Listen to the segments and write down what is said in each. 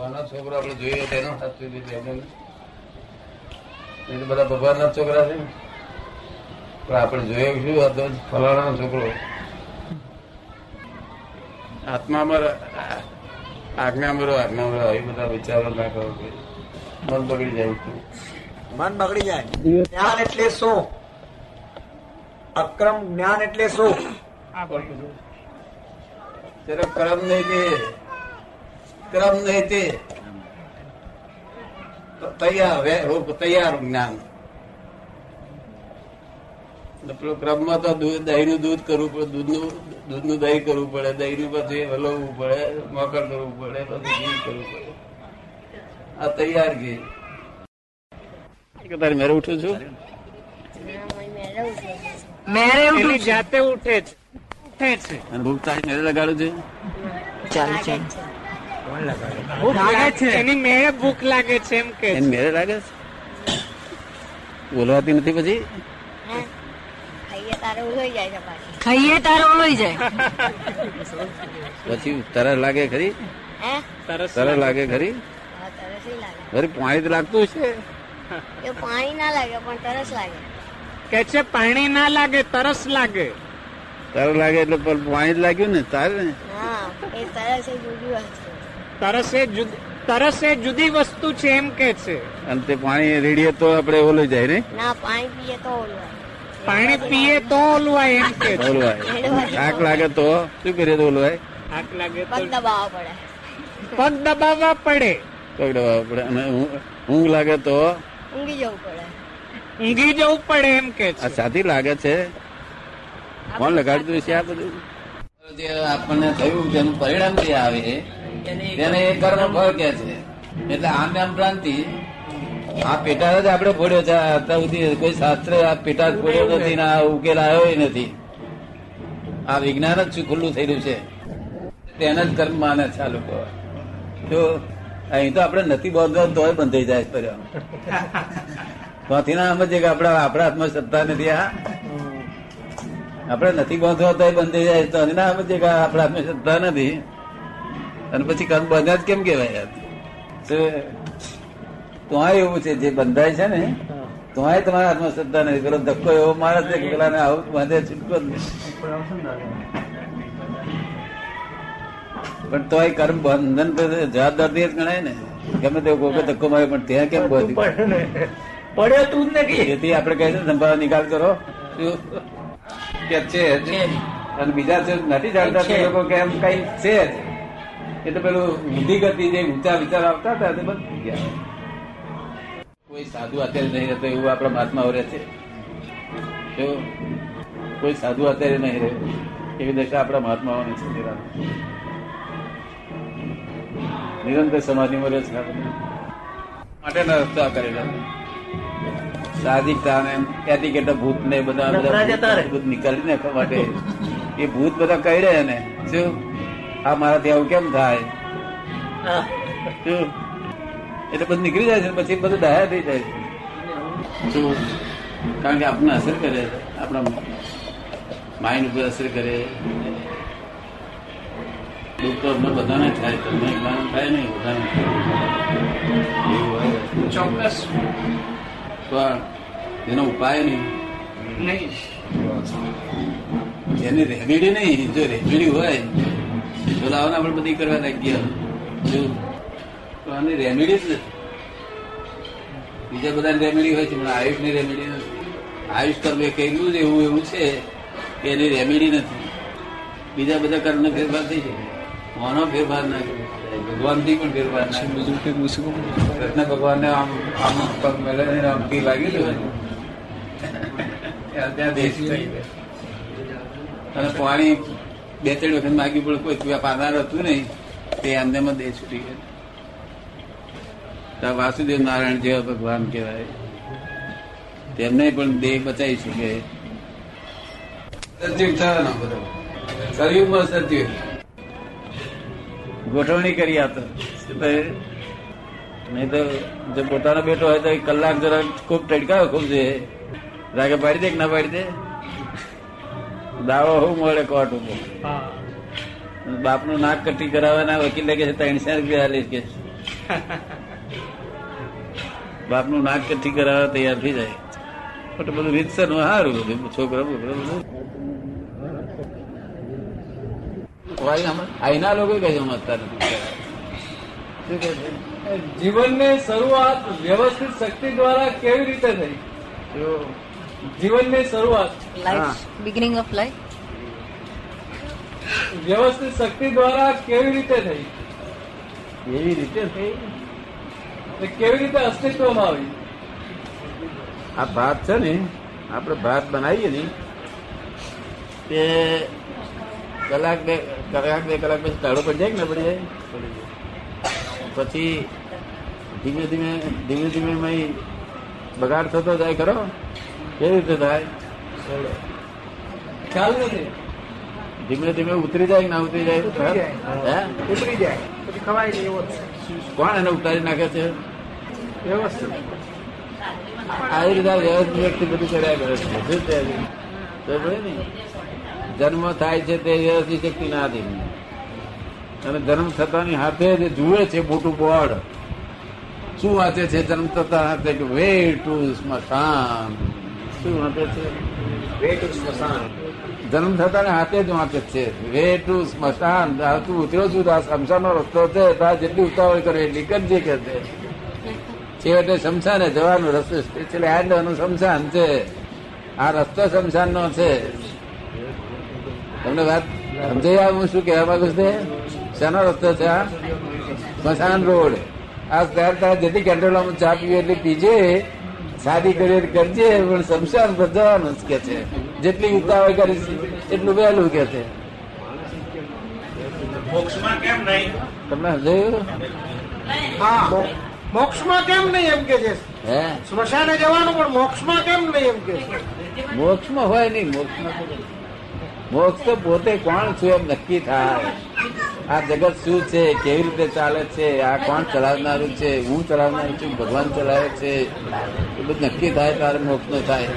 કોનો છોકરો આપણે જોઈએ તેનો સાચું રીતે એમને બધા ભગવાનના છોકરા છે પણ આપણે જોયો શું હતો ફલાણાનો છોકરો. આત્મામાં આજ્ઞામાં રહો આજ્ઞામાં એ બધા વિચારો ના કરો મન બગડી જાય મન બગડી જાય. જ્ઞાન એટલે શું? અક્રમ જ્ઞાન એટલે શું? તેરો કર્મ નહીં તે કર્મ નહીં તે તૈયાર રૂપ તૈયાર જ્ઞાન પેલો ક્રમમાં તો દૂધ દહીંનું દૂધ કરવું પડે દૂધનું દૂધનું દહીં કરવું પડે દહીંનું પછી હલવવું પડે મકર કરવું પડે પછી ઘી કરવું પડે આ તૈયાર ઘી તારે મેરે ઉઠું છું? મેરે ઉઠું જાતે ઉઠે છે. ઉઠે છે. ભૂખ તારી મેરે લગાડું છે? ચાલુ છે ભૂખ લાગે છે. એની મેળે ભૂખ લાગે છે એમ કે એને મેરે લાગે છે. બોલવાતી નથી પછી? ખાઈએ તારે ઉલોઈ જાય છે પાછી જાય. તરસ લાગે ખરી? તરસ લાગે. ખરી? હા તરસ ય લાગે. વળી પાણી તો લાગતું છે પાણી ના લાગે પણ તરસ લાગે. કે છે પાણી ના લાગે તરસ લાગે. તરસ લાગે એટલે પણ જ લાગ્યું ને તારે? ને હા એ તરસ એ છે તરસ એ તરસ એ જુદી વસ્તુ છે એમ કે છે. અને તે પાણી રેડીએ તો આપણે ઓલું જાય ને? ના પાણી પીએ તો ઓલવાય પાણી પીએ તો ઓલવાય એમ કે ઓલવાય આંખ લાગે તો શું કરીએ તો ઓલવાય આંખ લાગે પગ દબાવવા પડે. પગ દબાવવા પડે. પકડવા પડે. અને ઊંઘ- લાગે તો? ઊંઘી જવું પડે. ઊંઘી જવું પડે એમ કે આ છે. સાથી લાગે છે. કોણ લગાડતું છે આ બધું? જે આપણને થયું જેનું પરિણામ જે આવે તેને એ કર્મ ફળ કે છે. એટલે આમ આમ ભ્રાંતિ આ પેટા જ આપણે ફોડ્યો છે. અત્યાર સુધી કોઈ શાસ્ત્ર આ પેટા જ ફોડ્યો નથી ને આ ઉકેલ આવ્યો નથી. આ વિજ્ઞાન જ ખુલ્લું થયેલું છે? તેને જ કર્મ માને છે આ લોકો. તો અહીં તો આપણે નથી બાંધવા તોય બંધાઈ જાય પર ત્યાંથી ના સમજે કે આપણા આપણા હાથમાં સત્તા નથી આ આપણે નથી બાંધવા તોય બંધાઈ જાય તો ના સમજે કે આપણા હાથમાં સત્તા નથી. અને પછી કર્મ બંધ્યા જ કેમ કેવાય? તોય એવું છે જે બંધાય છે ને તોય તમારા હાથમાં શ્રદ્ધા નથી. પેલો ધક્કો એવો મારે છે કે પેલાને આવું બાંધે છૂટકો જ નહીં. પણ તોય કર્મ બંધન તો જવાબદારી જ ગણાય ને. ગમે તે કોઈ ધક્કો મારે પણ ત્યાં કેમ બધું? પડ્યો તું જ નથી. જેથી આપણે કહે છે સંભાવ નિકાલ કરો. કે છે અને બીજા છે નથી જાણતા તે લોકો કે એમ કઈ છે જ. એટલે પેલું બુદ્ધિગતિ જે ઊંચા વિચાર આવતા હતા તે બંધ થઈ ગયા કોઈ સાધુ અત્યારે નહીં રહેતો એવું આપણા મહાત્મા રહે છે કોઈ સાધુ અત્યારે નહીં રહે એવી દશા આપણા મહાત્માઓની છે નિરાંત. નિરંતર સમાધિમાં રહે છે બધા. માટેના રસ્તા કરેલા સાહજિકતા ને એટિકેટ ભૂત ને બધા નકરા જતા રહે. બધું નાખવા માટે એ ભૂત બધા કહી રહ્યા ને શું આ મારાથી આવું કેમ થાય? એટલે બધું નીકળી જાય છે પછી બધું દયા થઈ જાય છે. કારણ કે આપણને અસર કરે આપણા માઇન્ડ ઉપર અસર કરે. દુઃખ તો અમને બધાને થાય તમને જ્ઞાન થાય નહીં બધાને એવું હોય. ચોક્કસ. પણ એનો ઉપાય નહીં. નહીં. એની રેમેડી નહીં જો રેમેડી હોય લાવવાના આપણે બધી કરવા લાગી જો તો આની રેમેડી જ નથી બીજા બધા રેમેડી હોય છે પણ આયુષની રેમેડી નથી. આયુષ કર્મ એ કહેલું જ એવું એવું છે કે એની રેમેડી નથી. બીજા બધા કર્મ ફેરફાર થઈ શકે. મોનો ફેરફાર ના કરે? ભગવાનથી પણ ફેરફાર ના બીજું કૃષ્ણ ભગવાન ને આમ આમ પગ મેલે આમ કી લાગેલું હોય. ત્યાં દેશ થઈ ગયો અને પાણી બે ત્રણ વખત માગ્યું પણ કોઈ પાનાર હતું નહીં. તે દે દેહ છૂટી ગયો. વાસુદેવ નારાયણ જેવા ભગવાન કહેવાય. તેમને પણ દેહ બચાવી શકે. સતયુગ થવાનો બધો. કલયુગમાં સતયુગ ગોઠવણી કરી આપતો નહીં તો જો પોતાનો બેટો હોય તો કલાક જરા ખૂબ ટડકાયો ખૂબ છે. રાગે પાડી દે કે ના પાડી દે? દાવો હું મળે કોર્ટ ઉપર. બાપનું નાક કટી કરાવવાના વકીલ કે છે ત્રણસો રૂપિયા આલીશ કે બાપનું નાક કટી કરાવવા તૈયાર થઈ જાય. એટલે બધું રીતસરનું સારું બધું. છોકરા બોકરા બધું. આઈના લોકો કહે છે સમજતા નથી શું કહે જીવનની શરૂઆત વ્યવસ્થિત શક્તિ દ્વારા કેવી રીતે થઈ? જો જીવનની શરૂઆત. લાઈફ બિગિનિંગ ઓફ લાઈફ વ્યવસ્થિત શક્તિ દ્વારા કેવી રીતે થઈ? કેવી રીતે થઈ? કેવી રીતે અસ્તિત્વમાં આવી? આ ભાત છે ને આપણે ભાત બનાવીએ ને તે કલાક બે કલાક બે કલાક પછી તાળો પડી જાય ને ના પડી જાય? પછી ધીમે ધીમે ધીમે ધીમે બગાડ થતો જાય ખરો? કેવી રીતે થાય? ખ્યાલ નથી. ધીમે ધીમે ઉતરી જાય ના ઉતરી જાય? ઉતરી જાય. પછી ખવાય નહીં એવો કોણ એને ઉતારી નાખે છે? વ્યવસ્થિત. આવી રીતે વ્યવસ્થિત વ્યક્તિ બધું કર્યા કરે છે. શું ને જન્મ થાય છે તે વ્યવસ્થિત શક્તિ ના આધીન અને જન્મ થતાની હાથે જે જુએ છે મોટું બોર્ડ શું વાંચે છે જન્મ થતા હાથે કે વે ટુ સ્મશાન શું વાંચે છે? વે ટુ સ્મશાન. જન્મ થતા હાથે જ વાંચે છે. વે ટુ સ્મશાન. તું ઉતર્યો છું આ સ્મશાનનો રસ્તો છે. ત્યાં જેટલી ઉતાવળ કરે એટલી કરજે કે છે. છેવટે શમશાને જવાનું રસ્તો એટલે આડવાનું શમશાન છે. આ રસ્તો શમશાન નો છે. તમને વાત સમજાઈ આવે હું શું કહેવા માંગુ છું શાનો રસ્તો છે આ? સ્મશાન રોડ. આ ત્યાર ત્યાં જેટલી કંટ્રોલમાં ચા પીવી એટલી પીજે. સાદી કરી કરજે પણ શમશાન પર જવાનું જ કે છે. જેટલી ઉતાવળ કરીશ એટલું વહેલું કે છે. તમને સમજાયું? હા. મોક્ષમાં કેમ નહીં એમ કે છે? હે? સ્મશાને જવાનું પણ મોક્ષમાં કેમ નહીં એમ કે છે? મોક્ષમાં હોય નહીં મોક્ષમાં મોક્ષ તો પોતે કોણ છું એમ નક્કી થાય. આ જગત શું છે? કેવી રીતે ચાલે છે? આ કોણ ચલાવનારું છે? હું ચલાવનારું છું? ભગવાન ચલાવે છે? એ બધું નક્કી થાય તારે મોક્ષ નો થાય.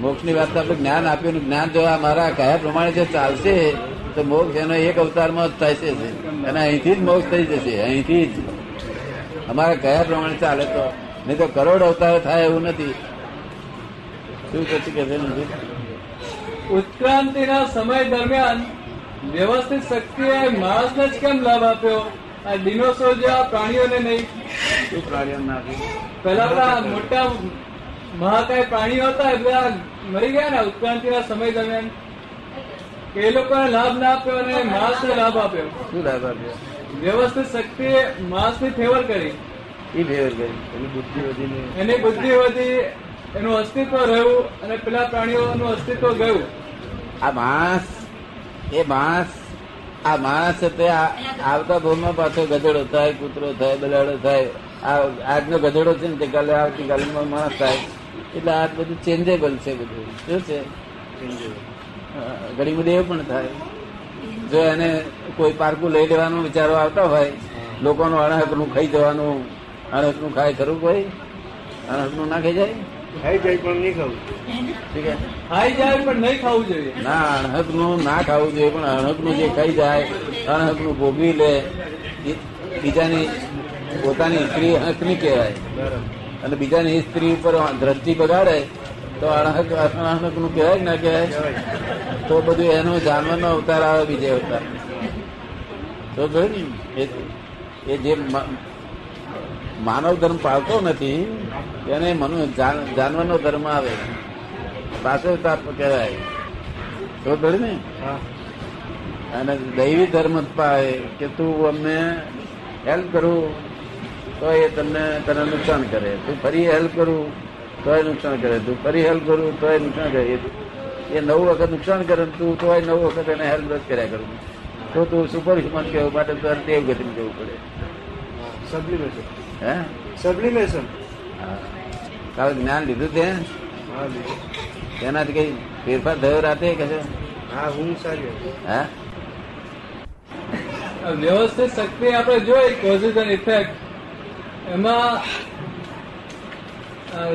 મોક્ષની વાત આપણે જ્ઞાન આપ્યું જ્ઞાન જો મારા કયા પ્રમાણે જો ચાલશે, તો મોક્ષ એનો એક અવતારમાં જ થાય છે. અને અહીંથી જ મોક્ષ થઈ જશે. અહીંથી જ. અમારા કયા પ્રમાણે ચાલે તો. નહીં તો કરોડ અવતાર થાય એવું નથી. શું પછી કે છે નથી ઉત્ક્રાંતિના સમય દરમિયાન વ્યવસ્થિત શક્તિએ માણસને જ કેમ લાભ આપ્યો? આ ડિનોસોર જેવા પ્રાણીઓને નહીં. શું પ્રાણીઓ નાખ્યું પેલા બધા મોટા મહાકાય પ્રાણીઓ હતા એટલે આ મરી ગયા ને ઉત્ક્રાંતિના સમય દરમિયાન. કે એ લોકોને લાભ ના આપ્યો અને માણસને લાભ આપ્યો. શું લાભ આપ્યો? વ્યવસ્થિત શક્તિએ માણસની ફેવર કરી. એ ફેવર કરી. એની બુદ્ધિ વધી એની બુદ્ધિ વધી એનું અસ્તિત્વ રહ્યું અને પેલા પ્રાણીઓનું અસ્તિત્વ ગયું. આ માણસ એ માણસ આ માણસ તે આવતા ભવમાં પાછો ગધેડો થાય કૂતરો થાય બલાડો થાય. આ આજનો ગધેડો છે ને તે કાલે આવતીકાલે માણસ થાય. એટલે આ બધું ચેન્જેબલ છે બધું. શું છે? ઘણી બધી એવું પણ થાય. જો એને કોઈ પારકું લઈ લેવાનો વિચારો આવતા હોય લોકોનું અણહકનું ખાઈ જવાનું અણહકનું ખાય ખરું કોઈ? અણહકનું ના ખાઈ જાય? ખાઈ જાય પણ નહીં ખાવું. ઠીક છે? ખાઈ જાય પણ નહીં ખાવું જોઈએ. ના અણહકનું ના ખાવું જોઈએ પણ અણહકનું જે ખાઈ જાય અણહકનું ભોગવી લે એ બીજાની પોતાની સ્ત્રી હકની કહેવાય. અને બીજાની સ્ત્રી ઉપર દ્રષ્ટિ બગાડે તો અણહક અણહકનું કહેવાય કે ના કહેવાય? તો બધું એનો જાનવરનો અવતાર આવે બીજે અવતાર. તો જોયું ને એ- એ જે માનવ ધર્મ પાળતો નથી તેને મનુ જાન- જાનવરનો ધર્મ આવે. પાછળ તાપ કહેવાય. તો ખરું ને? અને દૈવી ધર્મ પાય કે તું અમને હેલ્પ કરું તો એ તમને તને નુકસાન કરે. તું ફરી હેલ્પ કરું તો એ નુકસાન કરે. તું ફરી હેલ્પ કરું તો એ નુકસાન કરે. એ- નવ વખત નુકસાન કરે તું તો એ નવ વખત એને હેલ્પ કર્યા કરું. તો તું સુપર હ્યુમન કહેવું માટે તારે દેવ ગતિમાં જવું પડે. સબ્લિમેશન હે? સબ્લિમેશન હા. તારું જ્ઞાન લીધું લીધું. તેનાથી કઈ ફેરફાર થયો રાતે કે છે? હા હું સારી. હા? વ્યવસ્થિત શક્તિ આપણે જોઈ કોઝિસ એન્ડ ઇફેક્ટ એમાં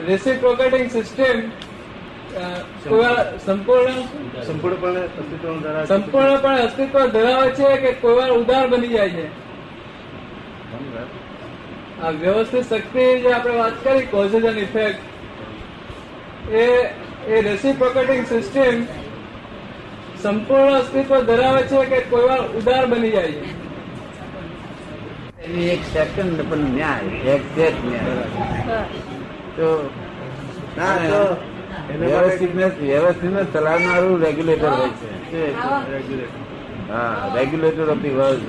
રેસિપ્રોકેટિંગ સિસ્ટમ સંપૂર્ણ સંપૂર્ણપણે અસ્તિત્વ સંપૂર્ણપણે અસ્તિત્વ ધરાવે છે કે કોઈ વાર ઉદાર બની જાય છે. આ વ્યવસ્થિત શક્તિ જે આપણે વાત કરી કોઝિસ એન્ડ ઇફેક્ટ એ એ રેસિપ્રોકેટિંગ સિસ્ટમ સંપૂર્ણ અસ્તિત્વ ધરાવે છે કે કોઈ વાર ઉદાર બની જાય છે. એની એક સેકન્ડ પણ ન્યાય એક્ઝેક્ટ ન્યાય. તો ના તો ચલાવનારું રેગ્યુલેટર હોય છે? હા. રેગ્યુલેટર ઓફ ધી વર્લ્ડ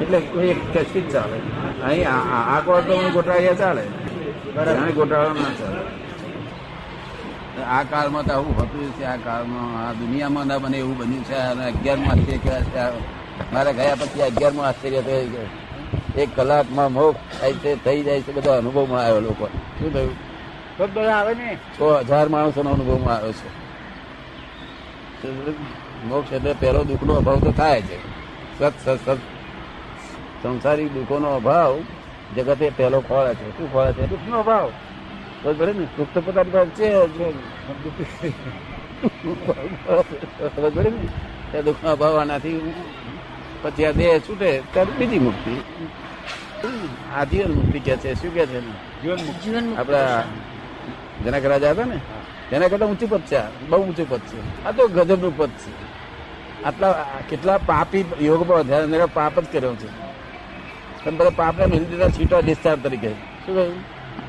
એટલે એક ટેસ્ટી જ ચાલે. અહીં આ- આ આ કોર્ટ તો ગોટાળિયા ચાલે. ગોટાળો ના ચાલે. આ કાળમાં તો આવું હતું છે આ કાળમાં આ દુનિયામાં ના બને એવું બન્યું છે. અને અગિયારમાં આશ્ચર્ય કહેવાય છે મારે ગયા પછી અગિયારમાં આશ્ચર્ય થઈ એક કલાકમાં મોક્ષ થાય છે થઈ જાય છે બધા અનુભવમાં આવ્યો લોકો. શું થયું? આવે ને. છ હજાર માણસોનો અનુભવમાં આવ્યો છે. મોક્ષ એટલે પહેલો દુઃખનો અભાવ તો થાય છે સત સત સત સંસારી દુઃખોનો અભાવ જગતે પહેલો ખોળે છે. શું ખોળે છે? દુઃખનો અભાવ. તો ભલે ને. સુખ તો પોતાની પાસે છે જ. ને. તે દુઃખનો અભાવ આનાથી પછી આ દેહ છૂટે ત્યારે બીજી મુક્તિ. આ જીવન મુક્તિ કે છે. શું કે છે ને જીવન મુક્ત આપડા જનક રાજા હતા ને તેના કરતા ઊંચું પદ છે. બહુ ઊંચું પદ છે. આ તો ગજબનું પદ છે. આટલા કેટલા પાપી યોગમાં પર ધ્યાન પાપ જ કર્યો છે. તમે બધા પાપને મિલી દીધા છૂટો ડિસ્ચાર્જ તરીકે. શું કહ્યું?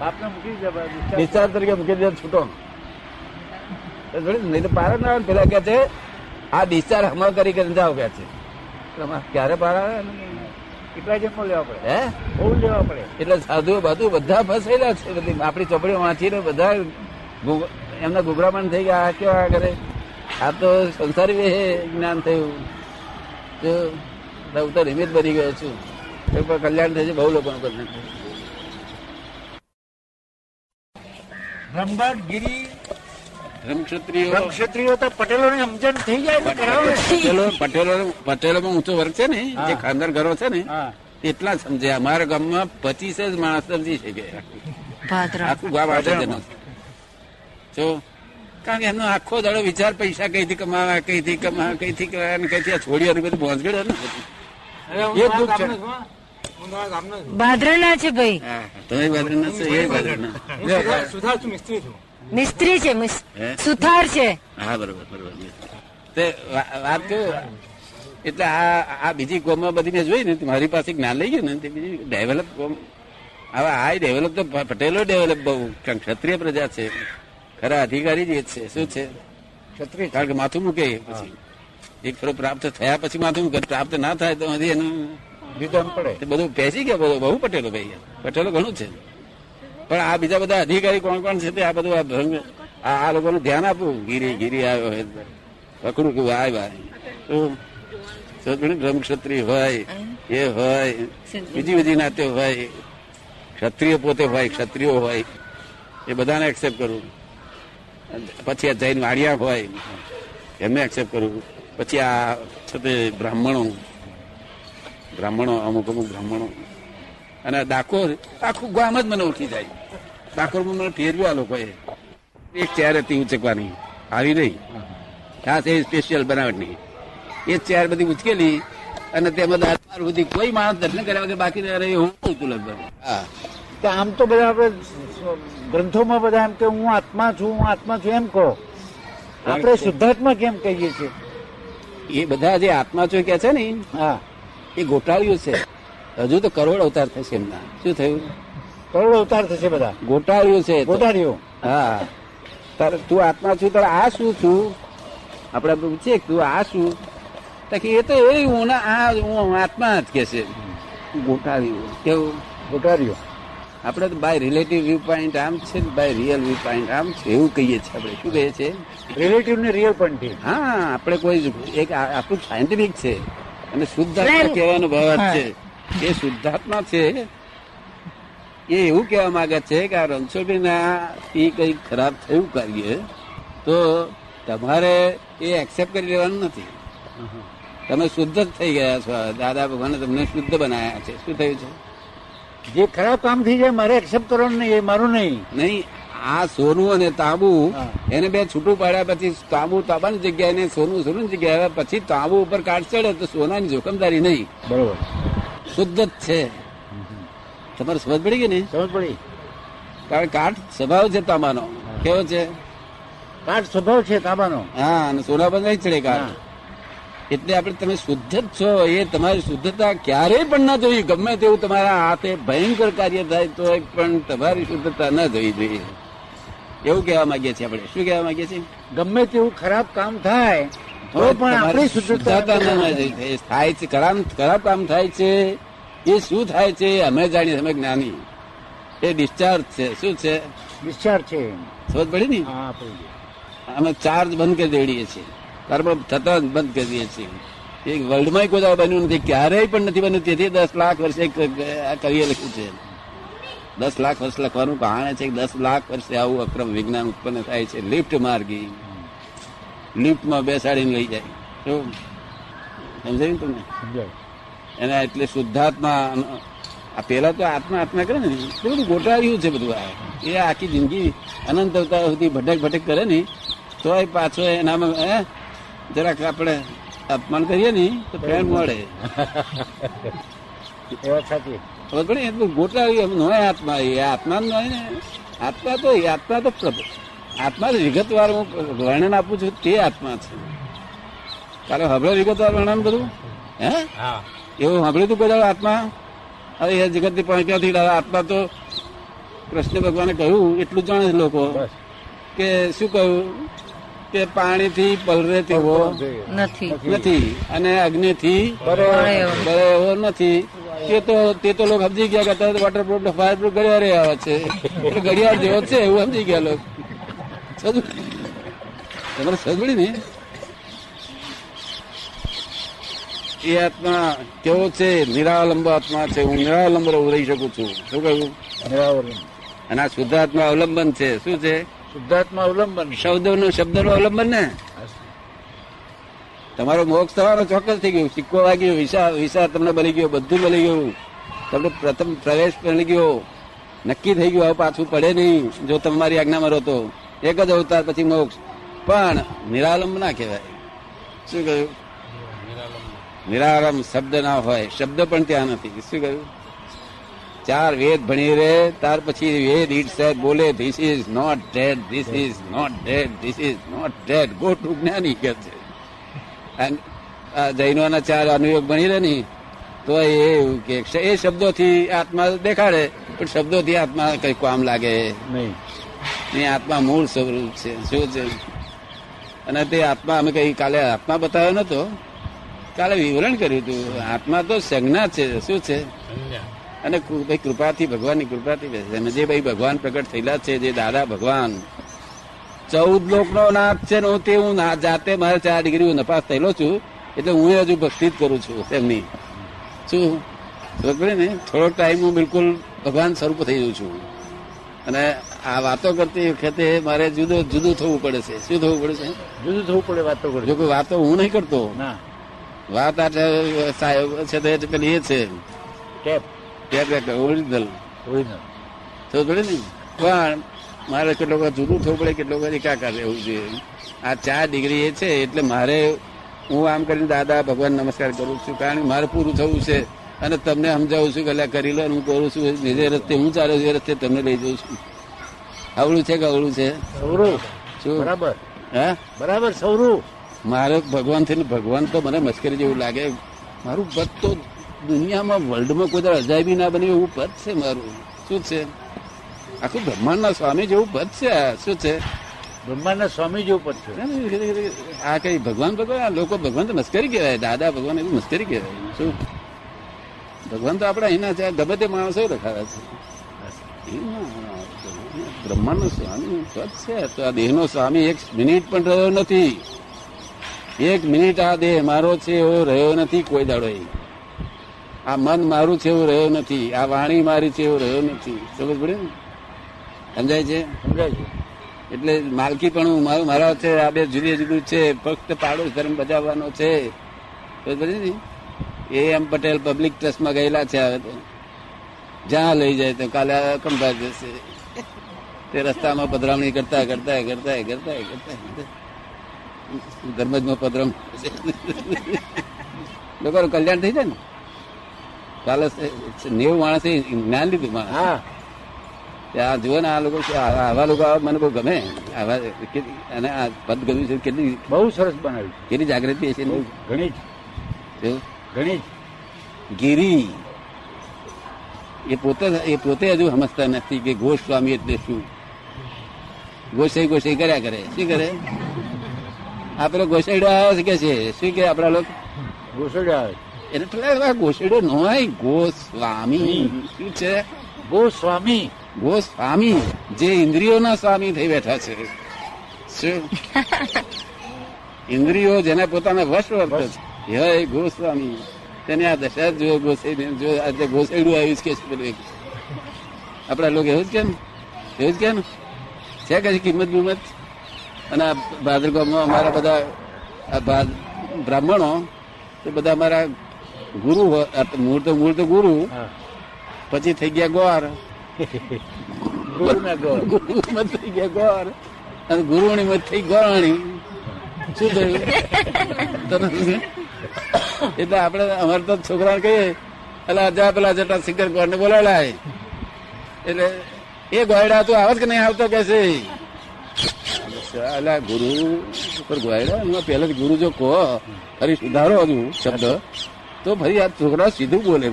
આપને મૂકી દીધા ડિસ્ચાર્જ તરીકે મૂકી દીધા છૂટો. નહીં તો પાર ના આવે. પેલા કે છે આ ડિસ્ચાર્જ હમણાં કરી કરીને જાઓ કે છે. ક્યારે પાર આવે? કેટલા જન્મો લેવા પડે? હે? બહુ લેવા પડે. એટલે સાધુ બધું બધા ફસાયેલા છે બધી આપણી ચોપડીઓ વાંચીને બધા એમના ગુગરામણ થઈ ગયા આ કેવા કરે. આ તો સંસારી જ્ઞાન થયું. તો હું તો નિમિત્ત બની ગયો છું. પણ કલ્યાણ થશે બહુ લોકોનું કલ્યાણ થશે. બ્રહ્મભટ્ટ ક્ષત્રિયો તો પટેલો ને સમજણ થઈ જાય ને પટેલો પટેલો પટેલોમાં ઊંચો વર્ગ છે ને જે ખાનદાર ઘરો છે ને એટલા સમજે. અમારા ગામમાં પચીસ જ માણસ સમજી શકે આખું ગામ જો કારણ કે એમનો આખો દાડો વિચાર પૈસા કઈથી કમાવા કઈથી કમાવા કઈથી કમાવા કઈ કઈથી આ છોડીઓ બધું ભોંસગડ્યો ને એ દુઃખ છે. ભાદરાના છે ભાઈ. તમે બાજુના છો એ બાજુના મિસ્ત્રી છે મિસ્ત્રી છે સુથાર છે. હા બરોબર બરોબર. તે વાત કહું એટલે આ આ બીજી કોમમાં બધીને જોઈ ને મારી પાસે જ્ઞાન લઈ ગયું ને તે બીજી ડેવલપ કોમ હવે આ ડેવલપ તો પટેલો ડેવલપ બહુ કારણ ક્ષત્રિય પ્રજા છે. ખરા અધિકારી જ એ જ છે. શું છે? ક્ષત્રિય. કારણ કે માથું મૂકે પછી. એક ફરો પ્રાપ્ત થયા પછી માથું મૂકે. પ્રાપ્ત ના થાય તો હજી એનું વિધાન પડે. બધું પેસી ગયા બધું બહુ પટેલો ભાઈ. પટેલો ઘણું છે. પણ આ બીજા બધા અધિકારી કોણ કોણ છે તે આ બધું આ આ લોકોનું ધ્યાન આપવું. ગીરી ગીરી આવ્યો હોય પકડું કે ભાઈ ભાઈ તો બ્રહ્મ ક્ષત્રિય હોય, એ હોય, બીજી બીજી નાતે હોય. ક્ષત્રિય પોતે હોય, ક્ષત્રિયો હોય. એ બધાને એક્સેપ્ટ કરું. પછી આ જૈન વાડિયા હોય, એમને એક્સેપ્ટ કરવું પછી આ છે તે બ્રાહ્મણો. બ્રાહ્મણો અમુક અમુક બ્રાહ્મણો. અને ડાકોર આખું ગામ જ મને ઓળખી જાય. ડાકોરમાં મને ફેરવ્યું આ લોકોએ. એક ચેર હતી ઉચકવાની. આવી નહીં. ખાસ એ સ્પેશિયલ બનાવટની. એ ચેર બધી ઉચકેલી અને તેમાં દાળ સુધી કોઈ માણસ દર્શન કર્યા વગર બાકી હું હતું લગભગ? હા. તો આમ તો બધા આપણે ગ્રંથોમાં બધા એમ કે હું આત્મા છું હું આત્મા છું એમ કહો. આપણે શુદ્ધાત્મા કેમ કહીએ છીએ? એ બધા જે આત્મા છો કે છે ને. હા. એ ગોટાળ્યું છે. હજુ તો કરોડ અવતાર થશે એમના. શું થયું? કરોડ અવતાર થશે બધા. ગોટાળ્યું છે ગોટાળ્યું હા. તારે તું આત્મા છું તારે આ શું છું? આપણે પૂછીએ તું આ શું? તાકી કે એ તો એ હું ના આ હું આત્મા જ કે છે. ગોટાળ્યું કેવું? ગોટાળ્યું આપણે તો બાય રિલેટિવ વ્યૂ પોઈન્ટ આમ છે બાય રિયલ વ્યૂ પોઈન્ટ આમ છે એવું કહીએ છીએ આપણે. શું કહીએ છીએ રિલેટિવ ને રિયલ પોઈન્ટ હા આપણે કોઈ એક આ- આપણું સાયન્ટિફિક છે. અને શુદ્ધાત્મા કહેવાનો ભાવ છે. એ શુદ્ધાત્મા છે એ એવું કહેવા માંગે છે કે આ રણછોડભાઈ ના એ કઈ ખરાબ થયું કાર્ય તો તમારે એ એક્સેપ્ટ કરી લેવાનું નથી. તમે શુદ્ધ જ થઈ ગયા છો. દાદા ભગવાને તમને શુદ્ધ બનાયા છે. શું થયું છે? જે ખરાબ કામ થઈ જાય મારે એક્સેપ્ટ કરવાનું નહીં એ મારું નહીં. નહીં આ સોનું અને તાંબુ એને બે છૂટું પાડ્યા પછી તાંબુ તાંબાની જગ્યાએ ને સોનું સોનું જગ્યાએ પછી તાંબુ ઉપર કાઢ ચડે તો સોનાની જોખમદારી નહીં. બરોબર. શુદ્ધ જ છે. તમારે સમજ પડી ગઈ ને સમજ પડી. કારણ કાઠ સ્વભાવ છે તાંબાનો. કેવો છે? કાઠ સ્વભાવ છે તાંબાનો. હા અને સોના પર નહીં ચડે કાઠ. એટલે આપણે તમે શુદ્ધ જ છો એ તમારી શુદ્ધતા ક્યારેય પણ ના જોઈ ગમે તેવું તમારા હાથે ભયંકર કાર્ય થાય તો પણ તમારી શુદ્ધતા ન જોઈ જોઈએ. એવું કહેવા માંગીએ છીએ આપણે. શું કહેવા માંગીએ છીએ? ગમે તેવું ખરાબ કામ થાય તો પણ આપણી શુદ્ધતા થાય. છે ખરાબ ખરાબ કામ થાય છે. એ શું થાય છે અમે જાણીએ અમે જ્ઞાની. એ ડિસ્ચાર્જ છે. શું છે? ડિસ્ચાર્જ છે. સમજ પડી ને? હા અમે ચાર્જ બંધ કરી દેડીએ છીએ. કાર્બન થતા બંધ કરી દઈએ છીએ. એ વર્લ્ડમાં કોઈ બન્યું નથી. ક્યારેય પણ નથી બન્યું. તેથી દસ લાખ વર્ષે આ કવિએ લખ્યું છે. દસ લાખ વર્ષ લખવાનું કારણ છે કે દસ લાખ વર્ષે આવું અક્રમ વિજ્ઞાન ઉત્પન્ન થાય છે લિફ્ટ માર્ગી. લિફ્ટમાં બેસાડીને લઈ જાય. શું સમજાયું તમને? એના એટલે શુદ્ધાત્મા આ પેલા તો આત્મા આત્મા કરે ને બધું ગોટાળ્યું છે બધું આ. એ આખી જિંદગી અનંત અવતાર સુધી ભટક ભટક કરે ને તો એ પાછો એનામાં હે? જરાક આપણે અપમાન કરીએ ને તો પ્રેમ મળે. એ વાત સાચી. ખબર પડે? એટલું ગોટાળ્યું એમ નોય આત્મા એ આત્મા નોય ને. આત્મા તો એ આત્મા તો પ્રભુ. આત્મા વિગતવાર હું વર્ણન આપું છું તે આત્મા છે. કાલે હબળે વિગતવાર વર્ણન બધું? હે? એવું સાંભળ્યું તું બધા આત્મા? હવે એ જગત પણ ક્યાંથી આત્મા તો કૃષ્ણ ભગવાને કહ્યું એટલું જાણે છે લોકો કે શું કહ્યું? કે પાણીથી પલરે તેવો નથી. નથી. અને અગ્નિથી થી. એવો નથી. તે તો તે તો લોકો સમજી ગયા કે અત્યારે વોટરપ્રૂફ ફાયરપ્રૂફ ઘડિયાળ આવે છે. એટલે ઘડિયાળ જેવો છે એવું સમજી ગયા લોકો. તમારે સમજણી ને એ આત્મા કેવો છે? નિરાલંબ આત્મા છે. હું નિરાલંબ રહી શકું છું. શું કહ્યું? અને આ શુદ્ધાત્મા અવલંબન છે. શું છે? શુદ્ધાત્મા અવલંબન. શબ્દ શબ્દનું શબ્દનું અવલંબન ને? તમારો મોક્ષ થવાનો ચોક્કસ થઈ ગયું. સિક્કો વાગ્યો વિસા વિસા તમને બની ગયો, બધું બની ગયું. તમને પ્રથમ પ્રવેશ બની ગયો. નક્કી થઈ ગયું, હવે પાછું પડે નહીં, જો તમારી આજ્ઞામાં રહો તો. એક જ અવતાર પછી મોક્ષ. પણ નિરાલંબ ના કહેવાય. શું કહ્યું? નિરાલંબ શબ્દ ના હોય. શબ્દ પણ ત્યાં નથી. શું કહ્યું? ચાર વેદ ભણી રે, ત્યાર પછી વેદ ઇટ સેટ બોલે this is not that this is not that this is not that go to જ્ઞાની કે છે? જૈનોના ચાર અનુયોગ બની રહે ની તો એ એવું કે એ શબ્દોથી આત્મા દેખાડે પણ શબ્દોથી આત્મા કઈ કામ લાગે. નહીં. એ આત્મા મૂળ સ્વરૂપ છે. શું છે? અને તે આત્મા અમે કઈ કાલે આત્મા બતાવ્યો નતો કાલે વિવરણ કર્યું હતું. આત્મા તો સંજ્ઞા છે. શું છે? અને ભાઈ કૃપાથી ભગવાનની કૃપાથી બેસે. અને જે ભાઈ ભગવાન પ્રગટ થયેલા છે જે દાદા ભગવાન ચૌદ લોકનો નાથ છે ને હું તે હું જાતે મારે ચાર ડિગ્રી હું નપાસ થયેલો છું એટલે હું હજુ ભક્તિ જ કરું છું તેમની શું? પડી ને? થોડોક ટાઈમ હું બિલકુલ ભગવાન સ્વરૂપ થઈ જઉં છું. અને આ વાતો કરતી વખતે મારે જુદું જુદું થવું પડે છે. શું થવું પડે છે? જુદું થવું પડે વાતો જો કરજો કોઈ વાતો હું નહીં કરતો. ના. વાત આ છે સાહેબ છે તો પેલી એ છે. ટેપ ઓરિજિનલ ઓરિજિનલ થવું પડે ને? પણ મારે કેટલોક જુદું થવું પડે કેટલોક એકાકાર રહેવું જોઈએ. આ ચાર ડિગ્રી એ છે એટલે મારે હું આમ કરીને દાદા ભગવાન નમસ્કાર કરું છું. કારણ કે મારે પૂરું થવું છે અને તમને સમજાવું છું કે કરી લો હું કરું છું. જે રસ્તે હું ચાલે જે રસ્તે તમને લઈ જઉં છું. અવળું છે કે અવળું છે? સૌરું શું? બરાબર. હે? બરાબર સૌરું મારે ભગવાન થઈને ભગવાન તો મને મશ્કરી જેવું લાગે. મારું પદ તો દુનિયામાં વર્લ્ડમાં કોઈ અજાયબી ના બને એવું પદ છે મારું. શું છે? આખું બ્રહ્માંડના સ્વામી જેવું પદ છે. શું છે? બ્રહ્માંડના સ્વામી જેવું પદ છે. આ કઈ ભગવાન ભગવાન આ લોકો ભગવાન તો મસ્કરી કહેવાય દાદા ભગવાન એવું મસ્કરી કહેવાય. શું? ભગવાન તો આપણે અહીંના છે ગમે તે માણસો રખાવે છે. બ્રહ્માંડનો સ્વામી પદ છે. તો આ દેહનો સ્વામી એક મિનિટ પણ રહ્યો નથી. એક મિનિટ આ દેહ મારો છે એવો રહ્યો નથી કોઈ દાડો આ મન મારું છે એવું રહ્યો નથી. આ વાણી મારી છે એવું રહ્યો નથી. સમજ પડે ને? સમજાય છે? સમજાય છે. એટલે માલકી પણ મારું મારા છે આ બે જુદી જુદું છે ફક્ત પાડોશ ધર્મ બજાવવાનો છે. બધી એ એમ પટેલ પબ્લિક ટ્રસ્ટમાં ગયેલા છે હવે તો જ્યાં લઈ જાય તો કાલે કંભા જશે. તે રસ્તામાં પધરામણી કરતા કરતા કરતા કરતા કરતા ધર્મજમાં પધરામ. લોકોનું કલ્યાણ થઈ જાય ને? કાલે નેવું માણસે જ્ઞાન લીધું માણસ. હા. ત્યાં જુઓ ને આ લોકો આવા લોકો મને બહુ ગમે. આવા અને આ પદ ગમ્યું છે કેટલી બહુ સરસ બનાવ્યું કેટલી જાગૃતિ છે ઘણી જ. ઘણી જ. ગીરી. એ પોતે એ પોતે હજુ સમજતા નથી કે ગોસ્વામી એટલે શું? ગોસાઈ ગોસાઈ કર્યા કરે. શું કરે? આપડે ગોસાઈડો આવ્યો કે છે? શું કે આપડા લોકો? ગોસાઈડો આવે એને પેલા ગોસાઈડો નો ગોસ્વામી. શું છે? ગોસ્વામી. ગોસ્વામી જે ઇન્દ્રિયોના સ્વામી થઈ બેઠા છે. ઇન્દ્રિયો જેને પોતાના વશ વર્તે છે. હે ગોસ્વામી તેને આ દશા જો ગોસાઈ જો આજે ગોસાઈડું આવ્યું કે આપણા. લોકો એવું જ કે ને એવું જ કે ને છે કઈ કિંમત બિંમત? અને આ ભાદરગામમાં અમારા બધા બ્રાહ્મણો તે બધા અમારા ગુરુ હોય. મૂળ તો મૂળ તો ગુરુ. પછી થઈ ગયા ગોર. ગુરુ ના ગોળ. ગુરુ મત થઈ ગયા ગોર અને ગુરુની મત થઈ ગોરાણી શું થયું? એટલે આપણે અમારે તો છોકરાને કહીએ એટલે જા પેલા જટા સિંગર ગોળ ને બોલાવલાય એટલે એ ગોયડા તું આવત કે નહીં આવતો કે છે? એટલે ગુરુ પર ગોયડા? એમાં પહેલા ગુરુ જો કહો, ફરી સુધારો હજુ શબ્દ. તો ફરી આ છોકરા સીધું બોલે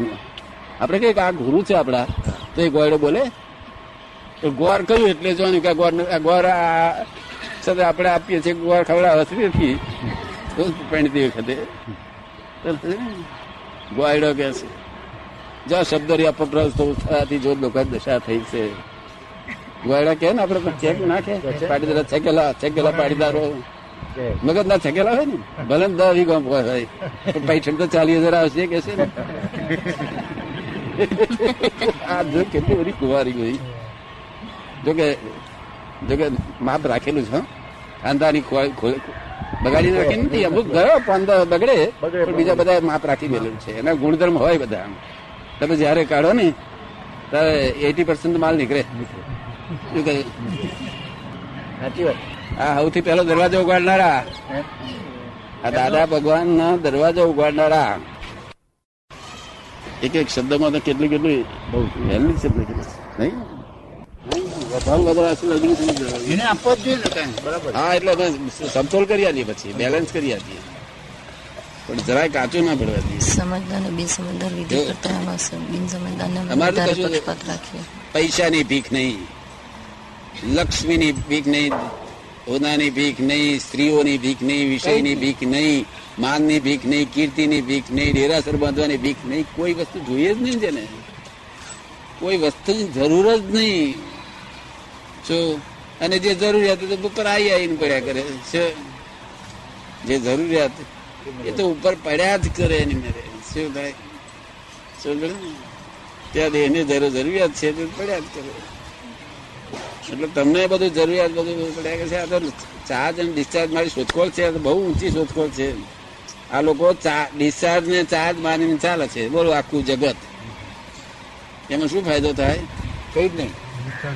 આપણે કહીએ કે આ ગુરુ છે આપડા તો એ ગોયડો બોલે ગોર કયું એટલે જો ને કે ગોર ગોર સાથે આપણે આપીએ છીએ ગોર ખવડાવે છે નથી. પાણી પહેણતી વખતે ગોયડો કે છે. જો શબ્દ રહ્યા અપભ્રંશ તો થવાથી જો લોકો દશા થઈ છે. ગોયડા કે ને આપણે ચેક નાખે. પાટીદાર છેકેલા છેકેલા પાટીદારો. મગજ ના છેકેલા હોય ને, ભલે દસ વીઘો હોય. પણ પૈસા તો ચાલીસ હજાર આવશે કે છે ને. આ જો કેટલી બધી કુવારી ગઈ. જોકે જોકે માપ રાખેલું છે ખોળ- બગાડી રાખી નથી અમુક ગયો પણ બગડે પણ બીજા બધા માપ રાખી ગયેલું છે. એના ગુણધર્મ હોય બધા તમે જયારે કાઢો ને ત્યારે એટી પર્સન્ટ માલ નીકળે. શું કહે? સાચી વાત. આ સૌથી પહેલો દરવાજો ઉગાડનારા? આ દાદા ભગવાન ના દરવાજો ઉગાડનારા. એક એક શબ્દમાં તો કેટલી કેટલી બહુ વહેલી શબ્દ કેટલી નહીં વધારે વધારે અસલ હજુ સુધી જણાવ્યું. એને આપવો જ જોઈએ ને કાંઈ. બરાબર હા એટલે અમે સમતોલ કરી આલીએ પછી બેલેન્સ કરી આલીએ પણ જરાય કાચું ના પડવા દઈએ સમજદાર અને બે સમજદાર વિધિ જો. કરતા એમાં બિન સમજદારને અમારે તો વધારે કશું- પક્ષપાત રાખીએ પૈસાની ભીખ નહીં લક્ષ્મીની ભીખ નહીં હોનાની ભીખ નહીં સ્ત્રીઓની ભીખ નહીં વિષયની ભીખ નહીં માનની ભીખ નહીં, કીર્તિની ભીખ નહીં ડેરાસર બાંધવાની ભીખ નહીં, કોઈ વસ્તુ જોઈએ જ નહીં છે ને કોઈ વસ્તુની જરૂર જ નહીં. જો, અને જે જરૂરિયાત તો ઉપર આવી આવીને પડ્યા કરે. છે જે જરૂરિયાત એ તો ઉપર પડ્યા જ કરે એની મેરે શું થાય શું ત્યાં એને જરૂર, જરૂરિયાત છે તો પડ્યા જ કરે. એટલે તમને બધું જરૂરિયાત બધું પડ્યા કે છે. આ તો ચાર્જ અને ડિસ્ચાર્જ મારી શોધખોળ છે બહુ ઊંચી શોધખોળ છે. આ લોકો ડિસ્ચાર્જ ને ચાર્જ માનીને ચાલે છે. બોલો આખું જગત. એમાં શું ફાયદો થાય? કઈ જ નહીં.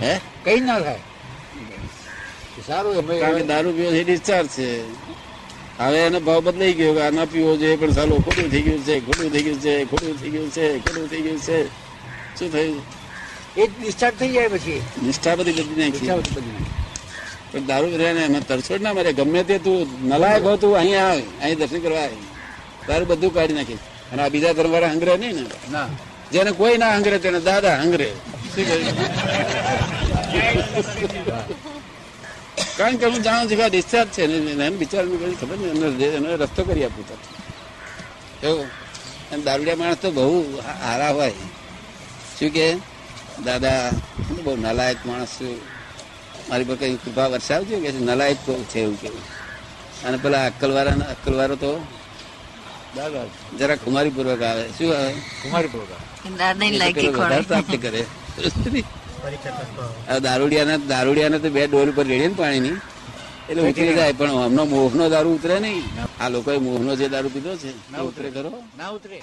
હે? કઈ ના થાય. સારું કારણ કે દારૂ પીવો છે ડિસ્ચાર્જ છે. હવે એનો ભાવ બદલાઈ ગયો કે આ ન પીવો જોઈએ પણ સાલો ખોટું થઈ ગયું છે ખોટું થઈ ગયું છે ખોટું થઈ ગયું છે ખોટું થઈ ગયું છે. શું થયું? એ ડિસ્ચાર્જ થઈ જાય પછી. નિષ્ઠા બધી બદલી નાખી ઈચ્છા બધી બધી નાખી. પણ દારૂ પીને એમાં તરછોડ ના મારે ગમે તે તું નલાયક હો તું અહીંયા આવે. અહીં દર્શન કરવા આવે. તારું બધું કાઢી નાખીશ. અને આ બીજા ધર્મ વાળા હંગરે નહીં ને? ના. જેને કોઈ ના હંગરે તેને દાદા હંગરે? કારણ કે હું જાણું છું કે ડિસ્ચાર્જ છે. ને એને બિચાર ખબર ને એનો એનો રસ્તો કરી આપું તો. એવું. અને દારૂડિયા માણસ તો બહુ હારા હોય. શું કે? દાદા બહુ નાલાયક માણસ છું. મારી પર કઈ કૃપા વરસાવજો કે નલાયક છે એવું કેવું અને પેલા અક્કલવાળા અક્કલવાળો તો જરા કુમારી પૂર્વક આવે. શું આવે? કુમારી પ્રોગ્રામ દાદાની એ તો લાયકી પેલો વધારે ખોળે પ્રાપ્તિ કરે. આ દારૂડિયાને દારૂડિયાને તો બે ડોલ ઉપર રેડીએ ને પાણીની. એટલે ઉતરી જાય પણ હમણાં મોહનો દારૂ ઉતરે નહીં. આ લોકોએ મોહનો જે દારૂ પીધો છે ના ઉતરે. ખરો. ના ઉતરે.